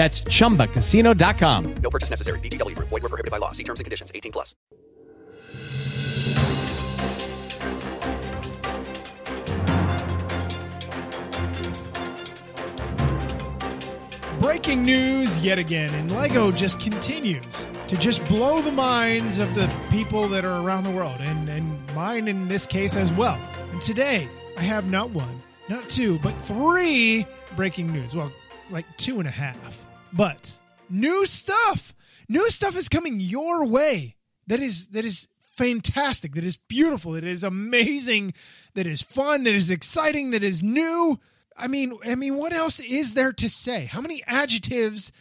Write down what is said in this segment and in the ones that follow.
That's chumbacasino.com. No purchase necessary. VGW Group. Void were prohibited by law. See terms and conditions. 18 plus. Breaking news yet again, and Lego just continues to just blow the minds of the people that are around the world, and, and mine in this case as well. And today, I have not one, not two, but three breaking news. Well, like two and a half. But new stuff. New stuff is coming your way. That is that is fantastic. That is beautiful. That is amazing. That is fun. That is exciting. That is new. I mean, I mean, what else is there to say? How many adjectives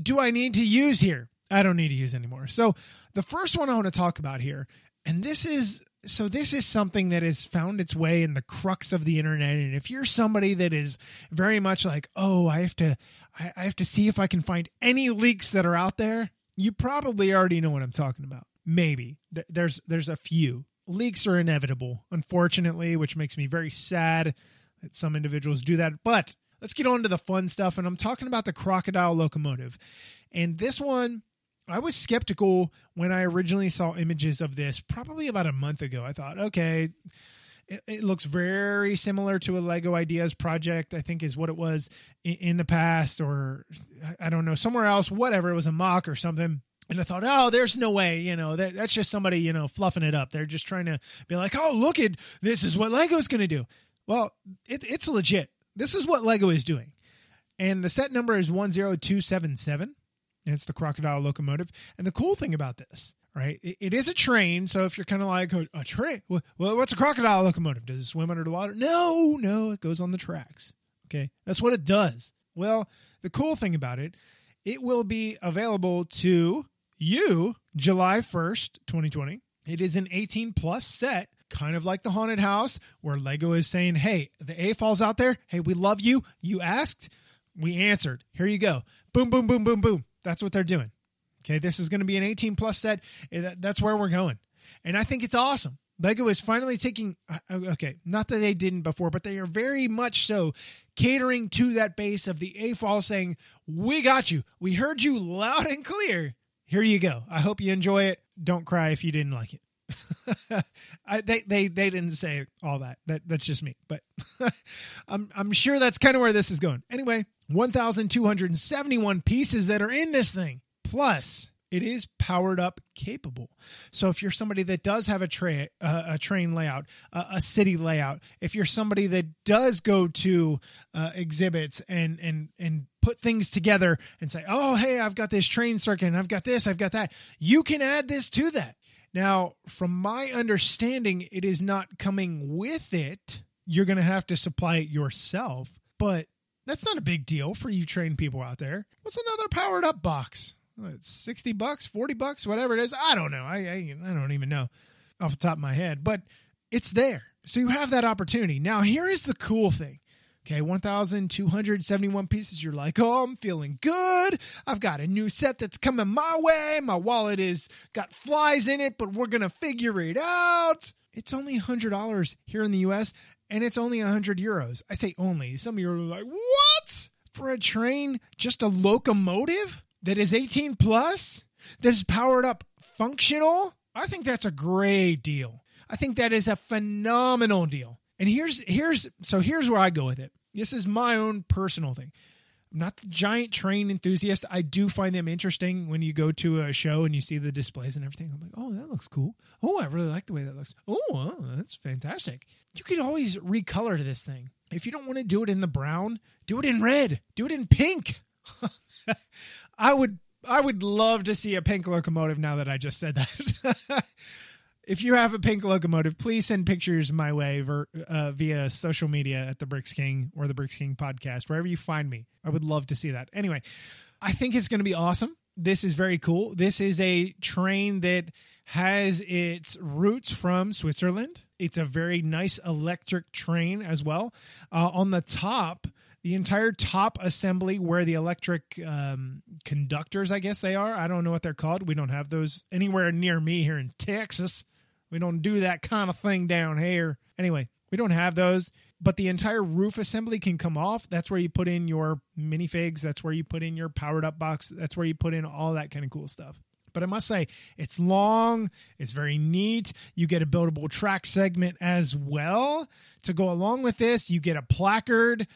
do I need to use here? I don't need to use anymore. So, the first one I want to talk about here, and this is so this is something that has found its way in the crux of the internet. And if you're somebody that is very much like oh i have to I, I have to see if i can find any leaks that are out there you probably already know what i'm talking about. Maybe. Th- there's there's a few. Leaks are inevitable unfortunately which makes me very sad that some individuals do that. But let's get on to the fun stuff. And i'm talking about the crocodile locomotive. And this one I was skeptical when I originally saw images of this probably about a month ago. I thought, okay, it, it, looks very similar to a Lego Ideas project, I think is what it was in, in the past, or I don't know, somewhere else, whatever. It was a mock or something. And I thought, oh, there's no way, you know, that, that's just somebody, you know, fluffing it up. They're just trying to be like, oh, look at this is what Lego's going to do. Well, it, it's legit. This is what Lego is doing. And the set number is 10277 it's the crocodile locomotive. And the cool thing about this, right? it, it is a train. So if you're kind of like a, a train, well, what's a crocodile locomotive? Does it swim under the water? No, no, it goes on the tracks. Okay, that's what it does. Well, the cool thing about it, it will be available to you July 1st, 2020. It is an 18 plus set, kind of like the haunted house, where Lego is saying, Hey, the AFOLs out there. Hey, we love you. You asked, we answered. Here you go. Boom, boom, boom, boom, boom. That's what they're doing. Okay, this is going to be an 18 plus set. Eh, that's where we're going. And I think it's awesome. Lego is finally taking, uh, uh, okay, not that they didn't before, but they are very much so catering to that base of the AFOL saying, We got you. We heard you loud and clear. Here you go. I hope you enjoy it. Don't cry if you didn't like it. I, they, they, they didn't say all that. that that's just me, but I'm, I'm sure that's kind of where this is going. Anyway, 1,271 pieces that are in this thing. Plus, it is powered up capable. So if you're somebody that does have a train uh, a train layout, uh, a city layout, if you're somebody that does go to uh, exhibits and and and put things together and say, "Oh, hey, I've got this train circuit and I've got this, I've got that." You can add this to that. Now, from my understanding, it is not coming with it. You're going to have to supply it yourself, but that's not a big deal for you trained people out there. What's another powered up box? It's 60 bucks, 40 bucks, whatever it is. I don't know. I, I, I don't even know off the top of my head, but it's there. So you have that opportunity. Now, here is the cool thing. Okay, 1,271 pieces. You're like, oh, I'm feeling good. I've got a new set that's coming my way. My wallet is got flies in it, but we're going to figure it out. It's only $100 here in the US and it's only 100 euros. I say only. Some of you are like, what? For a train, just a locomotive that is 18 plus, that is powered up functional? I think that's a great deal. I think that is a phenomenal deal. And here's here's so here's where I go with it. This is my own personal thing. I'm not the giant train enthusiast. I do find them interesting when you go to a show and you see the displays and everything. I'm like, oh, that looks cool. Oh, I really like the way that looks. Oh, that's fantastic. You could always recolor this thing. If you don't want to do it in the brown, do it in red. Do it in pink. I would I would love to see a pink locomotive now that I just said that. if you have a pink locomotive, please send pictures my way ver, uh, via social media at the Bricks King or the Bricks King podcast, wherever you find me. I would love to see that. Anyway, I think it's going to be awesome. This is very cool. This is a train that has its roots from Switzerland. It's a very nice electric train as well. Uh, on the top, the entire top assembly where the electric um, conductors, I guess they are. I don't know what they're called. We don't have those anywhere near me here in Texas. We don't do that kind of thing down here. Anyway, we don't have those, but the entire roof assembly can come off. That's where you put in your minifigs. That's where you put in your powered up box. That's where you put in all that kind of cool stuff. But I must say, it's long, it's very neat. You get a buildable track segment as well. To go along with this, you get a placard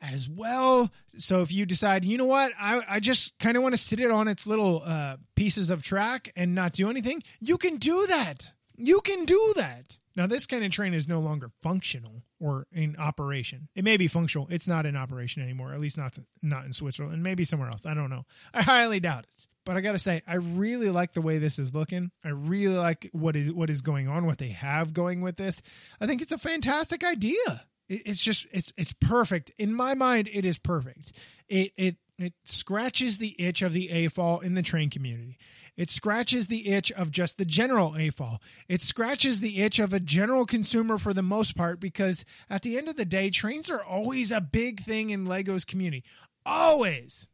as well. So if you decide, you know what, I, I just kind of want to sit it on its little uh, pieces of track and not do anything, you can do that. You can do that. Now, this kind of train is no longer functional or in operation. It may be functional. It's not in operation anymore, at least not not in Switzerland, and maybe somewhere else. I don't know. I highly doubt it. But I got to say, I really like the way this is looking. I really like what is what is going on, what they have going with this. I think it's a fantastic idea. it's just it's it's perfect in my mind. It is perfect. It it it scratches the itch of the AFOL in the train community. It scratches the itch of just the general AFOL. It scratches the itch of a general consumer for the most part because at the end of the day, trains are always a big thing in Lego's community. Always.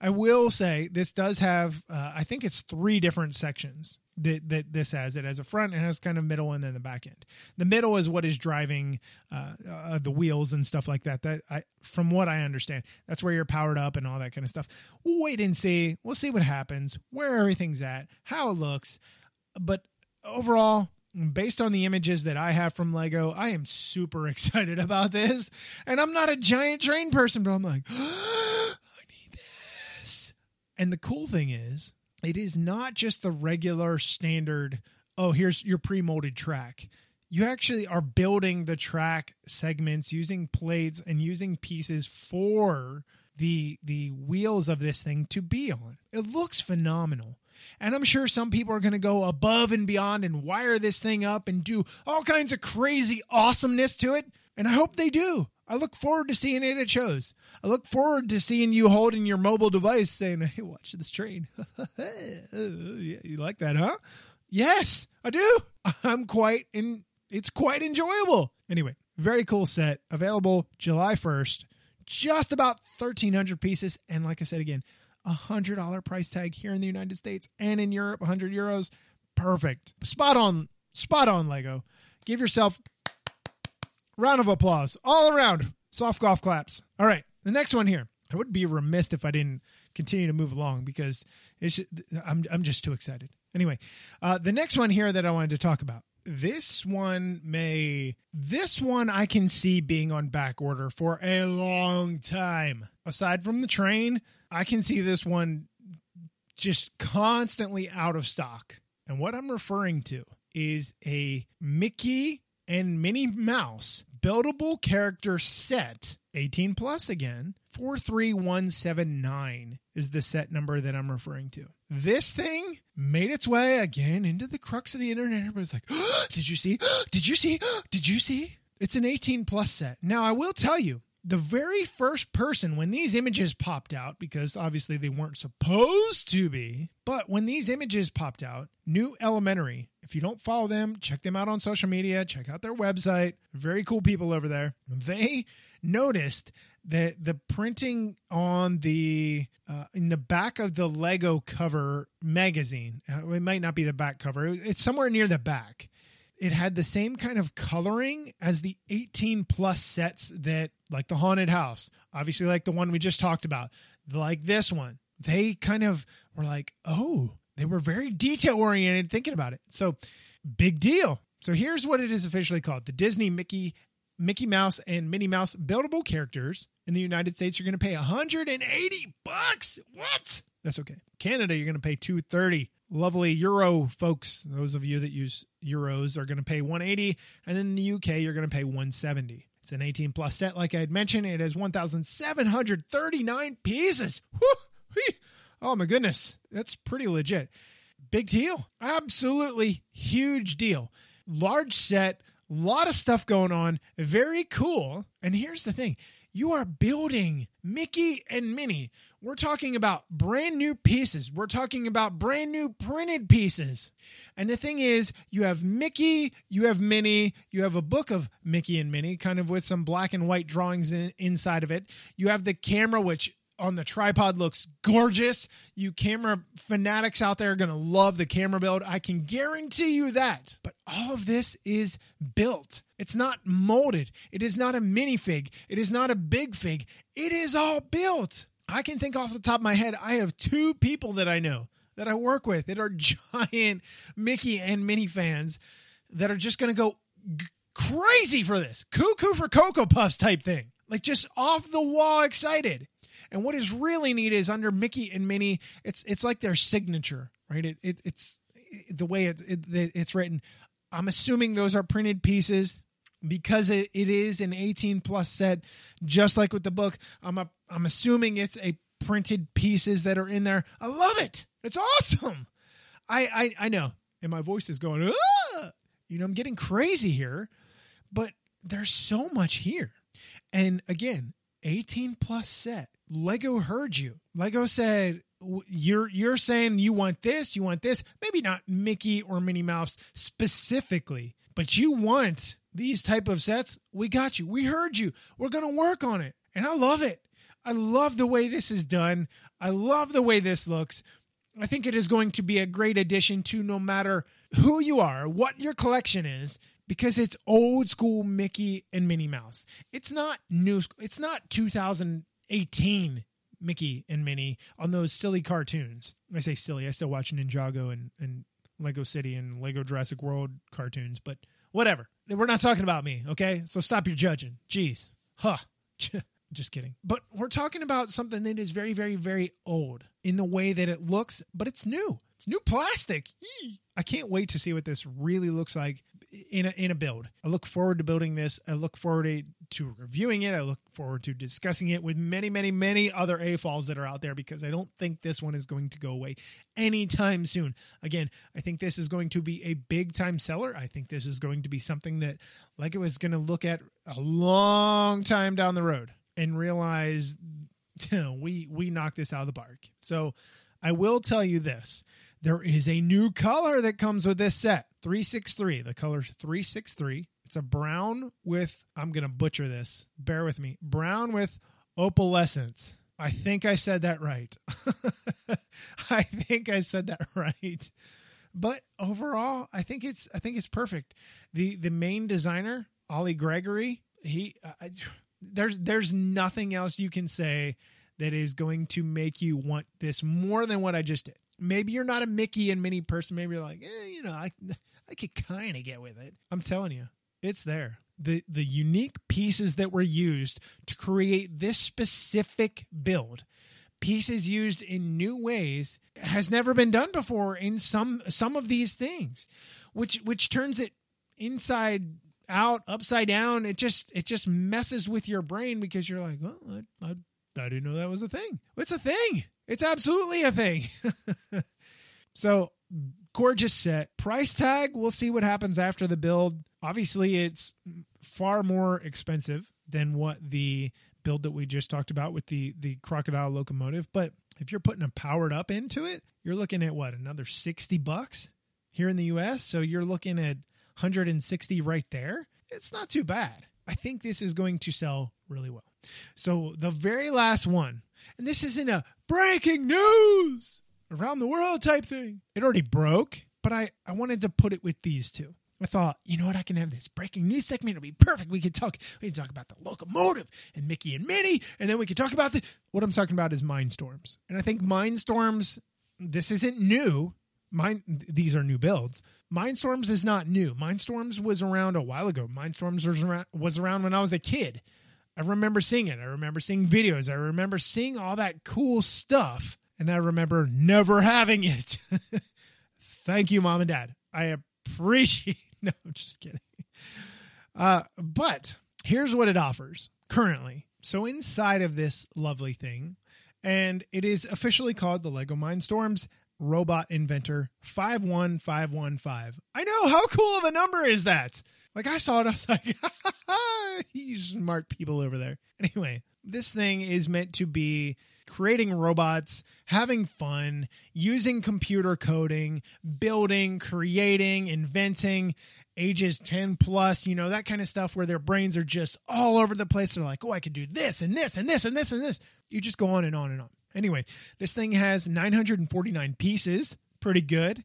I will say this does have, uh, I think it's three different sections that, that this has. It has a front, it has kind of middle, and then the back end. The middle is what is driving uh, uh, the wheels and stuff like that. That I, from what I understand, that's where you're powered up and all that kind of stuff. We'll wait and see. We'll see what happens, where everything's at, how it looks. But overall, based on the images that I have from Lego, I am super excited about this. And I'm not a giant train person, but I'm like, I need this. And the cool thing is, it is not just the regular standard, oh, here's your pre molded track. You actually are building the track segments using plates and using pieces for the the wheels of this thing to be on. It looks phenomenal. And I'm sure some people are going to go above and beyond and wire this thing up and do all kinds of crazy awesomeness to it. And I hope they do. I look forward to seeing it at shows. I look forward to seeing you holding your mobile device saying, Hey, watch this train. you like that, huh? Yes, I do. I'm quite in it's quite enjoyable. Anyway, very cool set. Available July 1st. Just about 1,300 pieces. And like I said again, a $100 price tag here in the United States and in Europe, 100 euros. Perfect. Spot on. Spot on, Lego. Give yourself Round of applause all around. Soft golf claps. All right, the next one here. I would be remiss if I didn't continue to move along because it's, I'm I'm just too excited. Anyway, uh, the next one here that I wanted to talk about. This one may this one I can see being on back order for a long time. Aside from the train, I can see this one just constantly out of stock. And what I'm referring to is a Mickey and Minnie Mouse buildable character set 18 plus again 43179 is the set number that i'm referring to. This thing made its way again into the crux of the internet. Everybody's like oh, did you see? Did you see? Did you see? It's an 18 plus set. Now i will tell you the very first person when these images popped out because obviously they weren't supposed to be but when these images popped out new elementary if you don't follow them, check them out on social media, check out their website. Very cool people over there. They noticed that the printing on the uh, in the back of the Lego cover magazine, uh, it might not be the back cover. It's somewhere near the back. It had the same kind of coloring as the 18 plus sets that like the haunted house, obviously like the one we just talked about, like this one. They kind of were like, "Oh, they were very detail oriented thinking about it. So, big deal. So, here's what it is officially called the Disney Mickey Mickey Mouse and Minnie Mouse buildable characters in the United States, you're going to pay 180 bucks. What? That's okay. Canada, you're going to pay 230. Lovely Euro folks, those of you that use euros are going to pay 180, and in the UK, you're going to pay 170. It's an 18 plus set, like I had mentioned. It has 1,739 pieces. Whew. Oh my goodness, that's pretty legit. Big deal. Absolutely huge deal. Large set, lot of stuff going on. Very cool. And here's the thing you are building Mickey and Minnie. We're talking about brand new pieces. We're talking about brand new printed pieces. And the thing is, you have Mickey, you have Minnie, you have a book of Mickey and Minnie, kind of with some black and white drawings in, inside of it. You have the camera, which on the tripod looks gorgeous. You camera fanatics out there are going to love the camera build. I can guarantee you that. But all of this is built. It's not molded. It is not a minifig. It is not a big fig. It is all built. I can think off the top of my head, I have two people that I know that I work with that are giant Mickey and Minnie fans that are just going to go g- crazy for this. Cuckoo for Cocoa Puffs type thing. Like just off the wall excited. And what is really neat is under Mickey and Minnie, it's it's like their signature, right? It, it it's the way it, it, it's written. I'm assuming those are printed pieces because it, it is an 18 plus set, just like with the book. I'm a, I'm assuming it's a printed pieces that are in there. I love it. It's awesome. I I, I know, and my voice is going. You know, I'm getting crazy here, but there's so much here. And again, 18 plus set. Lego heard you. Lego said, you're you're saying you want this, you want this, maybe not Mickey or Minnie Mouse specifically, but you want these type of sets. We got you. We heard you. We're to work on it. And I love it. I love the way this is done. I love the way this looks. I think it is going to be a great addition to no matter who you are, what your collection is, because it's old school Mickey and Minnie Mouse. It's not new. It's not 2018 Mickey and Minnie on those silly cartoons. I say silly. I still watch Ninjago and, and Lego City and Lego Jurassic World cartoons, but whatever. We're not talking about me, okay? So stop your judging. Jeez. Huh. Just kidding. But we're talking about something that is very, very, very old in the way that it looks, but it's new. It's new plastic. Yee. I can't wait to see what this really looks like in a, in a build. I look forward to building this. I look forward to, reviewing it. I look forward to discussing it with many, many, many other AFOLs that are out there because I don't think this one is going to go away anytime soon. Again, I think this is going to be a big time seller. I think this is going to be something that Lego is going to look at a long time down the road and realize you know, we we knocked this out of the park. So I will tell you this. There is a new color that comes with this set 363. The color 363. It's a brown with, I'm going to butcher this. Bear with me. Brown with opalescence. I think I said that right. I think I said that right. But overall, I think it's I think it's perfect. The the main designer, Ollie Gregory, he I, there's there's nothing else you can say that is going to make you want this more than what I just did. Maybe you're not a Mickey and Minnie person. Maybe you're like, eh, you know, I I could kind of get with it. I'm telling you, it's there. The the unique pieces that were used to create this specific build, pieces used in new ways, has never been done before in some some of these things, which which turns it inside out, upside down. It just it just messes with your brain because you're like, well, I, I, I didn't know that was a thing. It's a thing. It's absolutely a thing. so gorgeous set. Price tag, we'll see what happens after the build. Obviously, it's far more expensive than what the build that we just talked about with the the crocodile locomotive, but if you're putting a powered up into it, you're looking at what, another 60 bucks here in the US, so you're looking at 160 right there. It's not too bad. I think this is going to sell really well. So the very last one, and this isn't a breaking news around the world type thing. It already broke, but I, I wanted to put it with these two. I thought, you know what, I can have this breaking news segment. It'll be perfect. We could talk. We can talk about the locomotive and Mickey and Minnie, and then we could talk about the. What I'm talking about is Mindstorms, and I think Mindstorms. This isn't new. Mine these are new builds. Mindstorms is not new. Mindstorms was around a while ago. Mindstorms was around, was around when I was a kid. I remember seeing it. I remember seeing videos. I remember seeing all that cool stuff, and I remember never having it. Thank you, mom and dad. I appreciate. No, I'm just kidding. Uh, but here's what it offers currently. So inside of this lovely thing, and it is officially called the Lego Mindstorms Robot Inventor 51515. I know how cool of a number is that? Like I saw it, I was like, you smart people over there. Anyway, this thing is meant to be creating robots, having fun, using computer coding, building, creating, inventing, ages 10 plus, you know, that kind of stuff where their brains are just all over the place. They're like, oh, I could do this and this and this and this and this. You just go on and on and on. Anyway, this thing has 949 pieces, pretty good.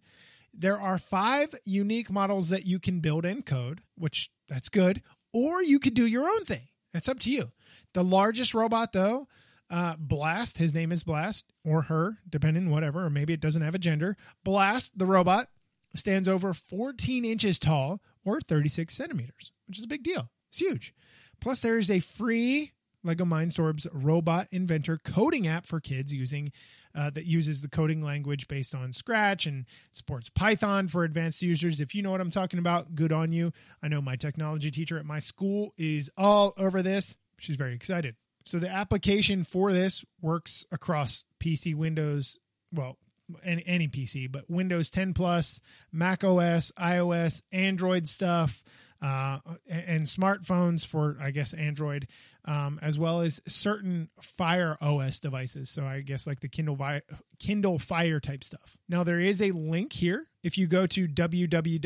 There are five unique models that you can build and code, which that's good, or you could do your own thing. That's up to you. The largest robot, though, uh, Blast, his name is Blast, or her, depending, whatever, or maybe it doesn't have a gender. Blast, the robot, stands over 14 inches tall or 36 centimeters, which is a big deal. It's huge. Plus, there is a free Lego Mindstorms Robot Inventor coding app for kids using uh, that uses the coding language based on Scratch and supports Python for advanced users. If you know what I'm talking about, good on you. I know my technology teacher at my school is all over this. She's very excited. So the application for this works across PC, Windows, well, any, any PC, but Windows 10 Plus, Mac OS, iOS, Android stuff, uh, and smartphones for I guess Android, um, as well as certain Fire OS devices. So I guess like the Kindle Vi- Kindle Fire type stuff. Now there is a link here. If you go to www.lego.com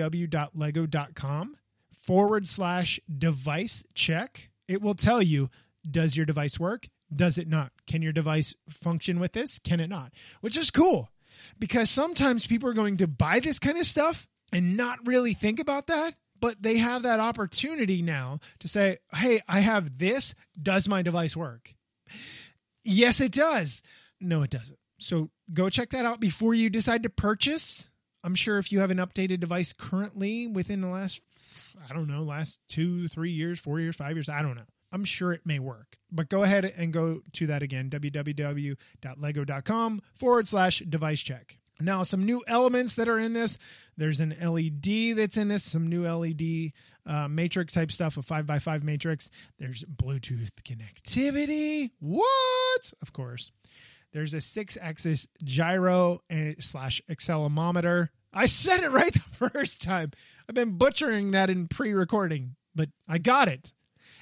forward slash device check, it will tell you does your device work? Does it not? Can your device function with this? Can it not? Which is cool because sometimes people are going to buy this kind of stuff and not really think about that but they have that opportunity now to say, hey, I have this. Does my device work? Yes, it does. No, it doesn't. So go check that out before you decide to purchase. I'm sure if you have an updated device currently within the last, I don't know, last two, three years, four years, five years, I don't know. I'm sure it may work. But go ahead and go to that again www.lego.com forward slash device check. Now, some new elements that are in this. There's an LED that's in this, some new LED uh, matrix type stuff, a 5x5 matrix. There's Bluetooth connectivity. What? Of course. There's a six axis gyro slash accelerometer. I said it right the first time. I've been butchering that in pre recording, but I got it.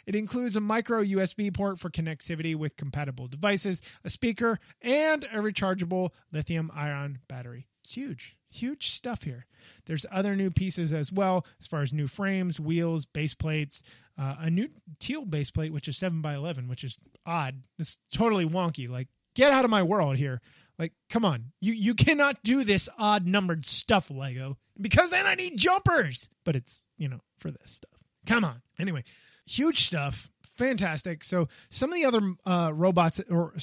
It includes a micro USB port for connectivity with compatible devices, a speaker, and a rechargeable lithium ion battery. It's huge. Huge stuff here. There's other new pieces as well, as far as new frames, wheels, base plates, uh, a new teal base plate, which is 7 by 11 which is odd. It's totally wonky. Like, get out of my world here. Like, come on. You you cannot do this odd numbered stuff, Lego, because then I need jumpers. But it's, you know, for this stuff. Come on. Anyway, huge stuff. Fantastic. So some of the other uh, robots or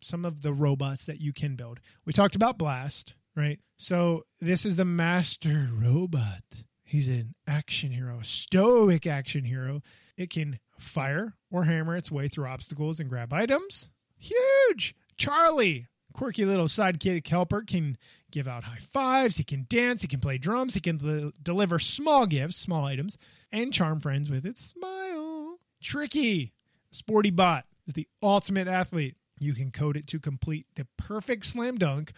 some of the robots that you can build. We talked about Blast, right? So this is the master robot. He's an action hero, stoic action hero. It can fire or hammer its way through obstacles and grab items. Huge. Charlie, quirky little sidekick helper, can give out high fives. He can dance. He can play drums. He can deliver small gifts, small items, and charm friends with its smile. Tricky, Sporty Bot is the ultimate athlete. You can code it to complete the perfect slam dunk.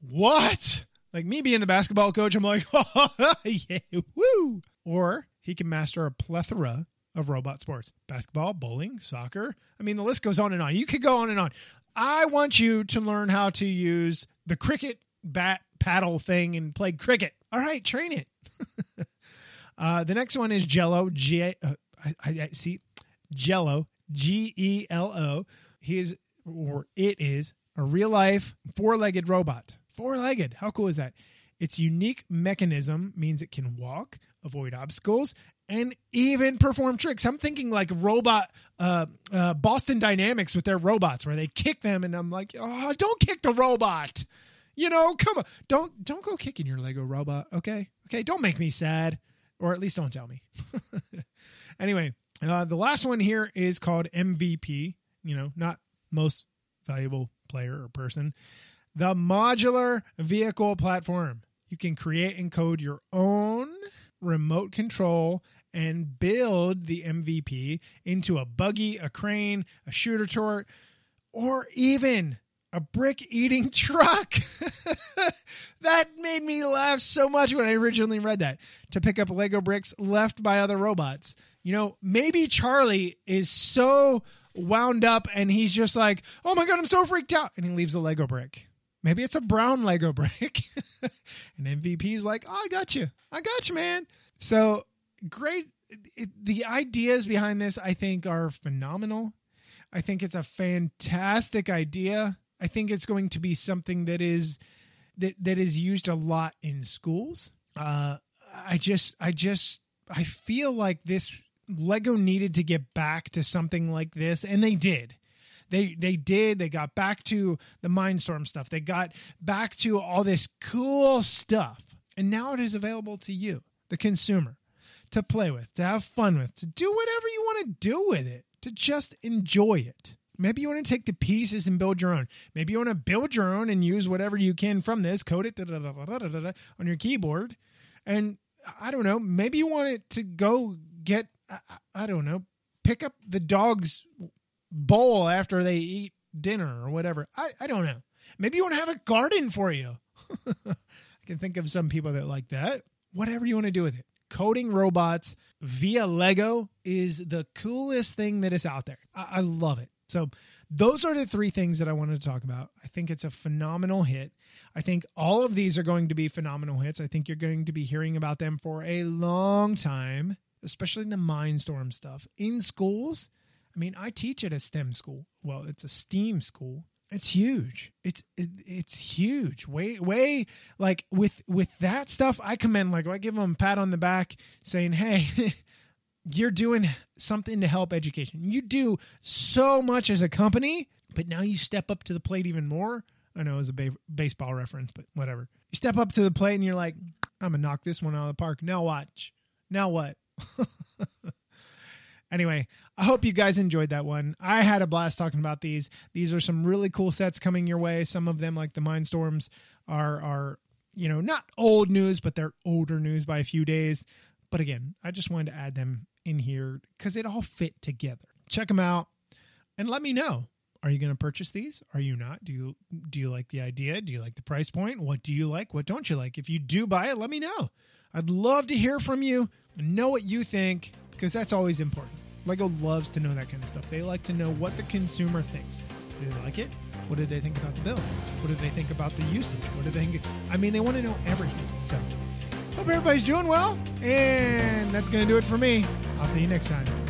What? Like me being the basketball coach, I'm like, oh, yeah, woo. Or he can master a plethora of robot sports basketball, bowling, soccer. I mean, the list goes on and on. You could go on and on. I want you to learn how to use the cricket bat paddle thing and play cricket. All right, train it. uh, the next one is Gelo. G- uh, I, I, see Gelo. G E L O. He is, or it is, a real life four legged robot. Four legged. How cool is that? Its unique mechanism means it can walk, avoid obstacles, and even perform tricks. I'm thinking like robot uh, uh, Boston Dynamics with their robots, where they kick them, and I'm like, oh, don't kick the robot. You know, come on. Don't don't go kicking your Lego robot, okay? Okay, don't make me sad. Or at least don't tell me. anyway, uh, the last one here is called MVP, you know, not most valuable player or person. The modular vehicle platform. You can create and code your own remote control and build the MVP into a buggy, a crane, a shooter turret, or even a brick eating truck. that made me laugh so much when I originally read that. To pick up Lego bricks left by other robots. You know, maybe Charlie is so wound up and he's just like, oh my God, I'm so freaked out. And he leaves a Lego brick. Maybe it's a brown Lego brick. and MVP's like, oh, I got you. I got you, man. So great. The ideas behind this, I think, are phenomenal. I think it's a fantastic idea. I think it's going to be something that is that that is used a lot in schools. Uh, I just, I just, I feel like this Lego needed to get back to something like this, and they did. They they did. They got back to the Mindstorm stuff. They got back to all this cool stuff, and now it is available to you, the consumer, to play with, to have fun with, to do whatever you want to do with it, to just enjoy it. Maybe you want to take the pieces and build your own. Maybe you want to build your own and use whatever you can from this, code it on your keyboard. And I don't know, maybe you want it to go get, I, I don't know, pick up the dog's bowl after they eat dinner or whatever. I, I don't know. Maybe you want to have a garden for you. I can think of some people that like that. Whatever you want to do with it. Coding robots via Lego is the coolest thing that is out there. I, I love it. So those are the three things that I wanted to talk about. I think it's a phenomenal hit. I think all of these are going to be phenomenal hits. I think you're going to be hearing about them for a long time, especially the Mindstorm stuff in schools. I mean, I teach at a STEM school. Well, it's a STEAM school. It's huge. It's it, it's huge. Way way like with with that stuff, I commend like I give them a pat on the back saying, "Hey, you're doing something to help education. You do so much as a company, but now you step up to the plate even more. I know it was a ba- baseball reference, but whatever. You step up to the plate and you're like, I'm gonna knock this one out of the park. Now watch. Now what? anyway, I hope you guys enjoyed that one. I had a blast talking about these. These are some really cool sets coming your way. Some of them, like the Mindstorms, are are you know not old news, but they're older news by a few days. But again, I just wanted to add them in here because it all fit together. Check them out and let me know. Are you going to purchase these? Are you not? Do you do you like the idea? Do you like the price point? What do you like? What don't you like? If you do buy it, let me know. I'd love to hear from you know what you think because that's always important. Lego loves to know that kind of stuff. They like to know what the consumer thinks. Do they like it? What did they think about the build? What did they think about the usage? What did they think? I mean, they want to know everything. So, hope everybody's doing well. And that's going to do it for me. I'll see you next time.